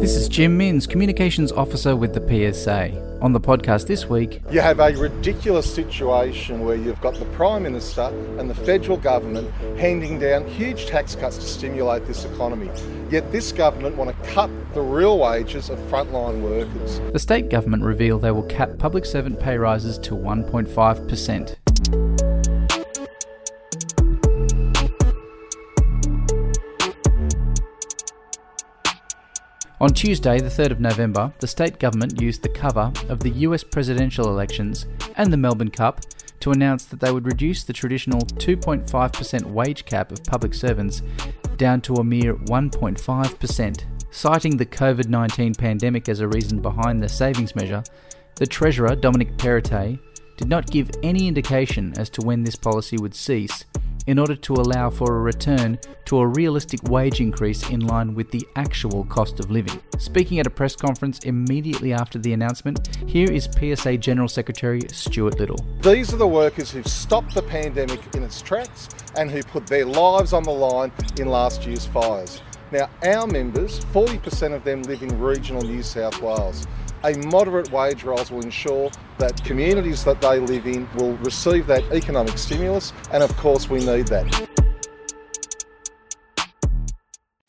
This is Jim Minns, Communications Officer with the PSA. On the podcast this week, you have a ridiculous situation where you've got the Prime Minister and the federal government handing down huge tax cuts to stimulate this economy. Yet this government want to cut the real wages of frontline workers. The state government revealed they will cap public servant pay rises to 1.5%. On Tuesday, the 3rd of November, the state government used the cover of the US presidential elections and the Melbourne Cup to announce that they would reduce the traditional 2.5% wage cap of public servants down to a mere 1.5%. Citing the COVID 19 pandemic as a reason behind the savings measure, the Treasurer, Dominic Perrottet, did not give any indication as to when this policy would cease in order to allow for a return to a realistic wage increase in line with the actual cost of living. Speaking at a press conference immediately after the announcement, here is PSA General Secretary Stuart Little. These are the workers who've stopped the pandemic in its tracks and who put their lives on the line in last year's fires. Now, our members, 40% of them live in regional New South Wales a moderate wage rise will ensure that communities that they live in will receive that economic stimulus, and of course, we need that.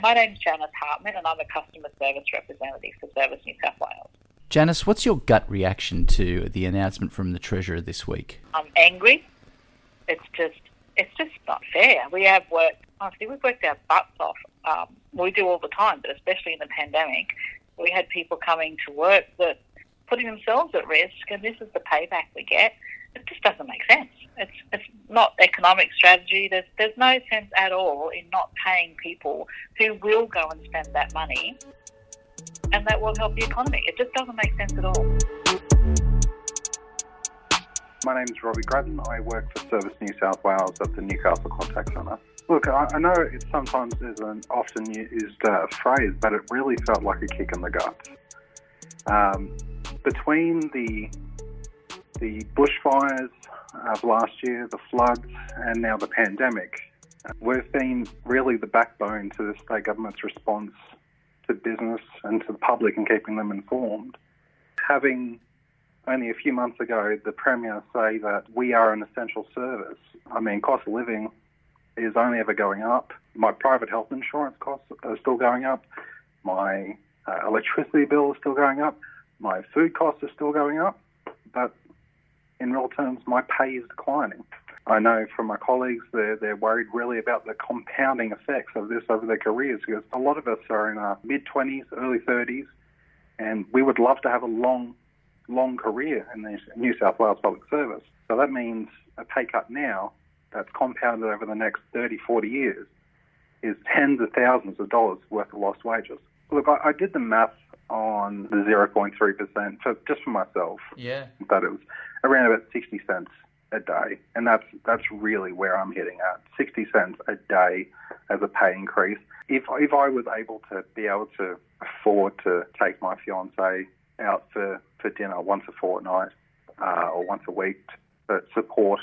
My name is Janice Hartman, and I'm a customer service representative for Service New South Wales. Janice, what's your gut reaction to the announcement from the Treasurer this week? I'm angry. It's just, it's just not fair. We have worked, honestly, we've worked our butts off. Um, we do all the time, but especially in the pandemic, we had people coming to work that putting themselves at risk, and this is the payback we get. It just doesn't make sense. It's it's not economic strategy. There's there's no sense at all in not paying people who will go and spend that money, and that will help the economy. It just doesn't make sense at all. My name is Robbie Grattan. I work for Service New South Wales at the Newcastle Contact Centre. Look, I, know it sometimes isn't often used uh, phrase, but it really felt like a kick in the guts. Um, between the the bushfires of last year, the floods, and now the pandemic, we've been really the backbone to the state government's response to business and to the public and keeping them informed. Having only a few months ago the Premier say that we are an essential service, I mean, cost of living is only ever going up. My private health insurance costs are still going up. My uh, electricity bill is still going up. My food costs are still going up. But in real terms, my pay is declining. I know from my colleagues they're, they're worried really about the compounding effects of this over their careers because a lot of us are in our mid 20s, early 30s, and we would love to have a long, long career in the New South Wales Public Service. So that means a pay cut now that's compounded over the next 30, 40 years is tens of thousands of dollars worth of lost wages. Look, I, I did the math on the 0.3% for, just for myself. Yeah. But it was around about 60 cents a day. And that's, that's really where I'm hitting at 60 cents a day as a pay increase. If, if I was able to be able to afford to take my fiance out for, for dinner once a fortnight uh, or once a week to support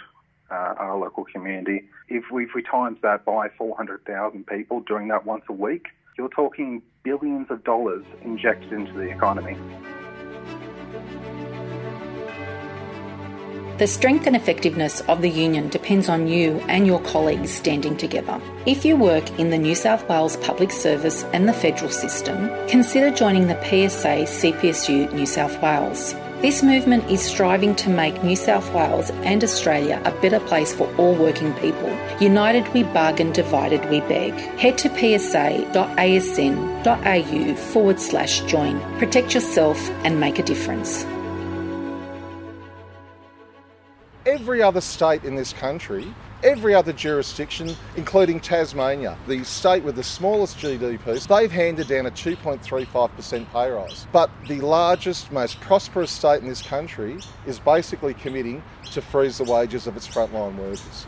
uh, our local community. If we, if we times that by 400,000 people doing that once a week, you're talking billions of dollars injected into the economy. The strength and effectiveness of the union depends on you and your colleagues standing together. If you work in the New South Wales public service and the federal system, consider joining the PSA CPSU New South Wales. This movement is striving to make New South Wales and Australia a better place for all working people. United we bargain, divided we beg. Head to psa.asn.au forward slash join. Protect yourself and make a difference. Every other state in this country every other jurisdiction, including Tasmania, the state with the smallest GDP, they've handed down a 2.35% pay rise. But the largest, most prosperous state in this country is basically committing to freeze the wages of its frontline workers.